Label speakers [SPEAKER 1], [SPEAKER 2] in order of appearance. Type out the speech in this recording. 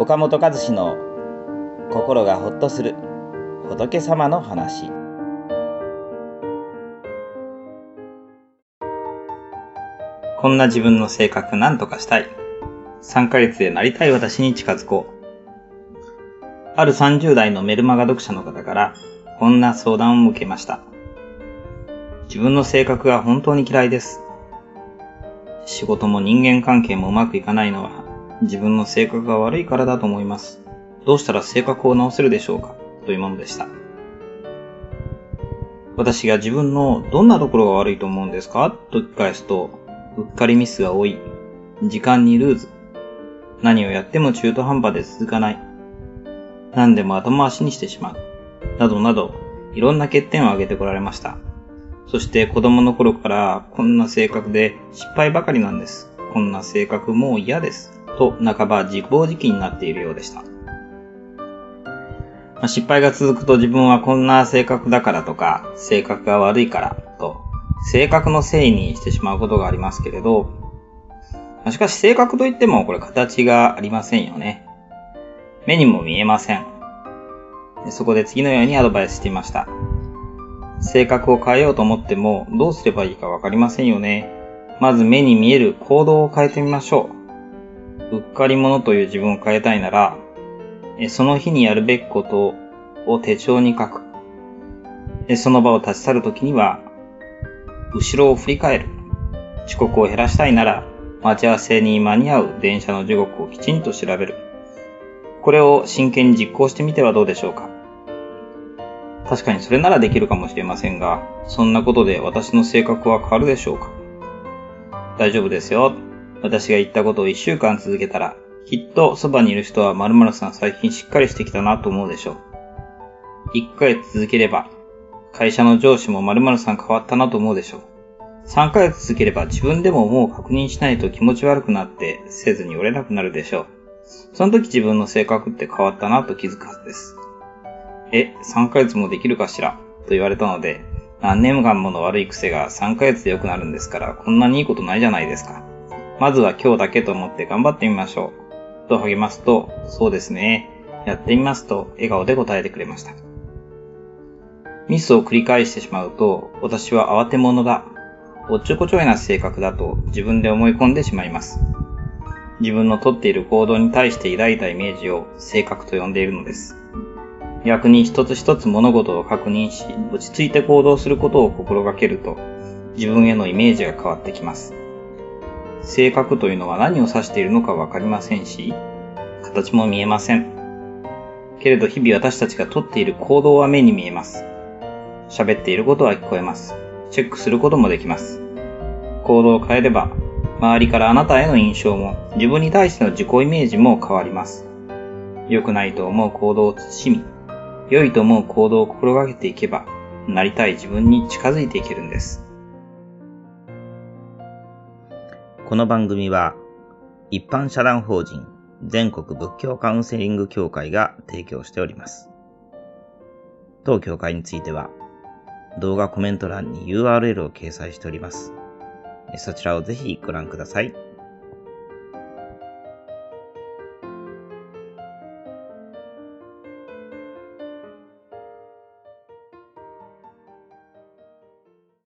[SPEAKER 1] 岡本和志の心がほっとする仏様の話。こんな自分の性格なんとかしたい。3ヶ月でなりたい私に近づこう。ある30代のメルマガ読者の方からこんな相談を受けました。自分の性格が本当に嫌いです。仕事も人間関係もうまくいかないのは自分の性格が悪いからだと思います。どうしたら性格を直せるでしょうか？というものでした。私が自分のどんなところが悪いと思うんですか？と聞き返すと、うっかりミスが多い。時間にルーズ。何をやっても中途半端で続かない。何でも後回しにしてしまう。などなど、いろんな欠点を挙げてこられました。そして子供の頃からこんな性格で失敗ばかりなんです。こんな性格もう嫌です。と半ば自暴自棄になっているようでした。まあ、失敗が続くと自分はこんな性格だからとか、性格が悪いからと、性格のせいにしてしまうことがありますけれど、まあ、しかし性格といってもこれ形がありませんよね。目にも見えません。そこで次のようにアドバイスしていました。性格を変えようと思ってもどうすればいいかわかりませんよね。まず目に見える行動を変えてみましょう。うっかり者という自分を変えたいなら、その日にやるべきことを手帳に書く。その場を立ち去るときには、後ろを振り返る。遅刻を減らしたいなら、待ち合わせに間に合う電車の時刻をきちんと調べる。これを真剣に実行してみてはどうでしょうか。確かにそれならできるかもしれませんが、そんなことで私の性格は変わるでしょうか大丈夫ですよ。私が言ったことを一週間続けたら、きっとそばにいる人は〇〇さん最近しっかりしてきたなと思うでしょう。一ヶ月続ければ、会社の上司も〇〇さん変わったなと思うでしょう。3ヶ月続ければ自分でももう確認しないと気持ち悪くなってせずに折れなくなるでしょう。その時自分の性格って変わったなと気づくはずです。え、3ヶ月もできるかしら？と言われたので、何年間もの悪い癖が3ヶ月で良くなるんですから、こんなにいいことないじゃないですか。まずは今日だけと思って頑張ってみましょう。と励ますと、そうですね。やってみますと笑顔で答えてくれました。ミスを繰り返してしまうと、私は慌て者だ。おっちょこちょいな性格だと自分で思い込んでしまいます。自分のとっている行動に対して抱いたイメージを性格と呼んでいるのです。逆に一つ一つ物事を確認し、落ち着いて行動することを心がけると、自分へのイメージが変わってきます。性格というのは何を指しているのかわかりませんし、形も見えません。けれど日々私たちがとっている行動は目に見えます。喋っていることは聞こえます。チェックすることもできます。行動を変えれば、周りからあなたへの印象も、自分に対しての自己イメージも変わります。良くないと思う行動を慎み、良いと思う行動を心がけていけば、なりたい自分に近づいていけるんです。この番組は一般社団法人全国仏教カウンセリング協会が提供しております。当協会については動画コメント欄に URL を掲載しております。そちらをぜひご覧ください。